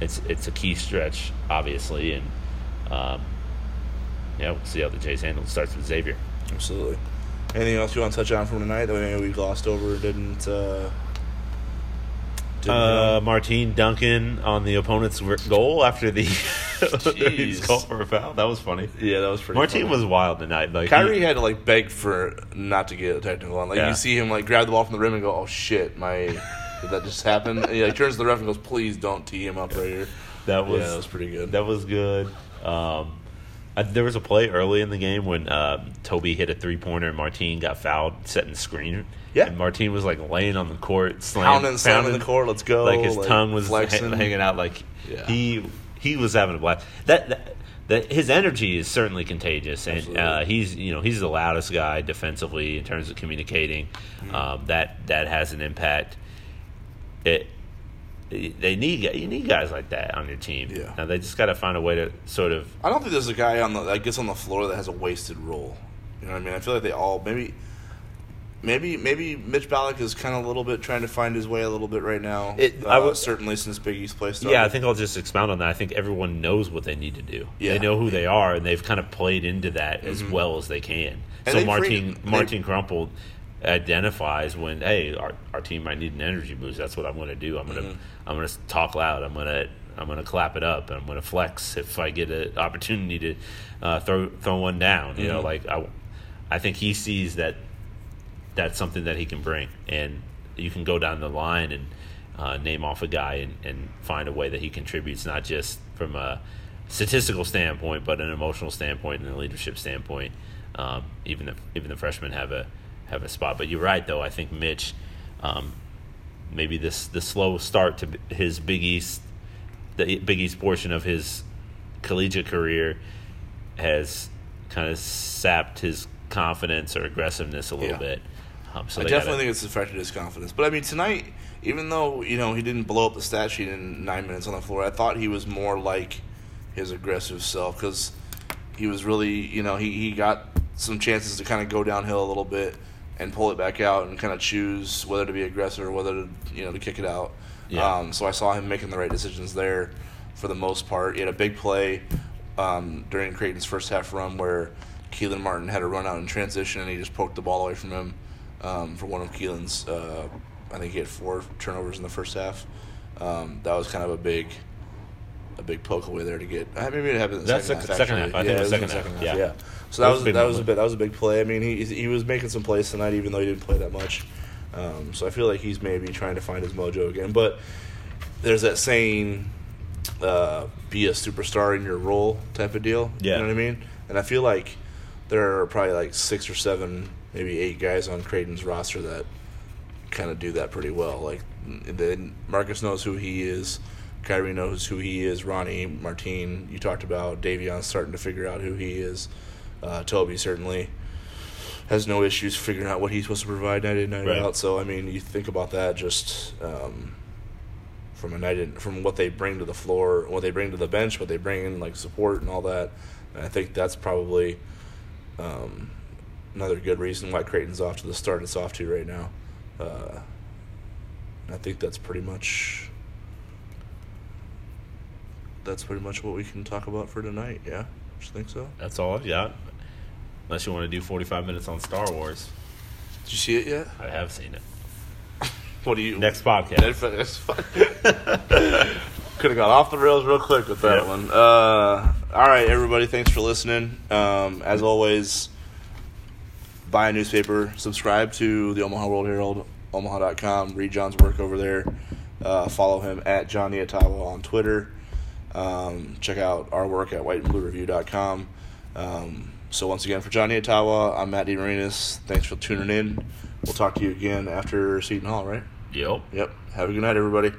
it's it's a key stretch, obviously, and um, yeah, we'll see how the Jays handle. It starts with Xavier. Absolutely. Anything else you want to touch on from tonight that maybe we glossed over or didn't? Uh, didn't Uh, Martine Duncan on the opponent's goal after the his Jeez. call for a foul. That was funny. yeah, that was pretty. Martine funny. was wild tonight. Like Khyri he- had to like beg for not to get a technical on. Like Yeah. you see him like grab the ball from the rim and go, "Oh shit, my did that just happen?" And he like turns to the ref and goes, "Please don't tee him up right here." that was yeah, that was pretty good. That was good. Um, uh, there was a play early in the game when uh, Toby hit a three pointer and Martine got fouled setting the screen. Yeah. and Martine was like laying on the court, slam, Pounding, slamming the court. Let's go. like his tongue was ha- hanging out. Like Yeah. he he was having a blast. That, that that his energy is certainly contagious, and uh, he's you know he's the loudest guy defensively in terms of communicating. Mm-hmm. Um, that that has an impact. It they need you need guys like that on your team. Yeah. Now they just got to find a way to sort of I don't think there's a guy on the that gets on the floor that has a wasted role. You know what I mean? I feel like they all maybe. Maybe maybe Mitch Ballock is kind of a little bit trying to find his way a little bit right now. It- uh, I would- certainly since Big East play started. Yeah, I think I'll just expound on that. I think everyone knows what they need to do. Yeah. They know who they are, and they've kind of played into that as well as they can. And so Martin created- they- Martin Krampelj identifies when hey, our, our team might need an energy boost. That's what I'm going to do. I'm going to I'm going to talk loud. I'm going to I'm going to clap it up. I'm going to flex if I get an opportunity to uh, throw throw one down. You know, like I I think he sees that that's something that he can bring, and you can go down the line and uh, name off a guy and, and find a way that he contributes, not just from a statistical standpoint, but an emotional standpoint and a leadership standpoint. Um, even the even the freshmen have a have a spot. But you're right, though. I think Mitch, um, maybe this the slow start to his Big East, the Big East portion of his collegiate career, has kind of sapped his confidence or aggressiveness a little Yeah. bit. Um, so I definitely gotta- think it's affected his confidence. But I mean, tonight, even though you know he didn't blow up the stat sheet in nine minutes on the floor, I thought he was more like his aggressive self because he was really, you know, he, he got some chances to kind of go downhill a little bit and pull it back out and kind of choose whether to be aggressive or whether to, you know, to kick it out. Yeah. Um, so I saw him making the right decisions there for the most part. He had a big play um, during Creighton's first half run where Kelan Martin had a run out in transition and he just poked the ball away from him um, for one of Kelan's. Uh, I think he had four turnovers in the first half. Um, that was kind of a big, a big poke away there to get. Uh, maybe it happened in the That's second, the half. second half. I think yeah, the it was in second half, yeah. Yeah. So That that was was a big that was a bit that was a big play. I mean, he he was making some plays tonight, even though he didn't play that much. Um, so I feel like he's maybe trying to find his mojo again. But there's that saying, uh, "Be a superstar in your role" type of deal. Yeah. You know what I mean? And I feel like there are probably like six or seven, maybe eight guys on Creighton's roster that kind of do that pretty well. Like, then Marcus knows who he is. Khyri knows who he is. Ronnie, Martine, you talked about Davion's starting to figure out who he is. Uh, Toby certainly has no issues figuring out what he's supposed to provide night in night Right. out. So I mean, you think about that just um, from a night in, from what they bring to the floor, what they bring to the bench, what they bring in like support and all that. And I think that's probably um, another good reason why Creighton's off to the start it's off to right now. Uh, I think that's pretty much that's pretty much what we can talk about for tonight. Yeah, just think so. That's all I've got. Unless you want to do 45 minutes on Star Wars. Did you see it yet? I have seen it. What do you Next podcast. Could have got off the rails real quick with that Yeah. one. Uh, all right, everybody. Thanks for listening. Um, as always, buy a newspaper, subscribe to the Omaha World Herald, omaha.com. Read Jon's work over there. Uh, follow him at Jon Nyatawa on Twitter. Um, check out our work at whiteandbluereview.com. Um, so once again, for Jon Nyatawa, I'm Matt DeMarinis. Thanks for tuning in. We'll talk to you again after Seton Hall, right? Yep. Yep. Have a good night, everybody.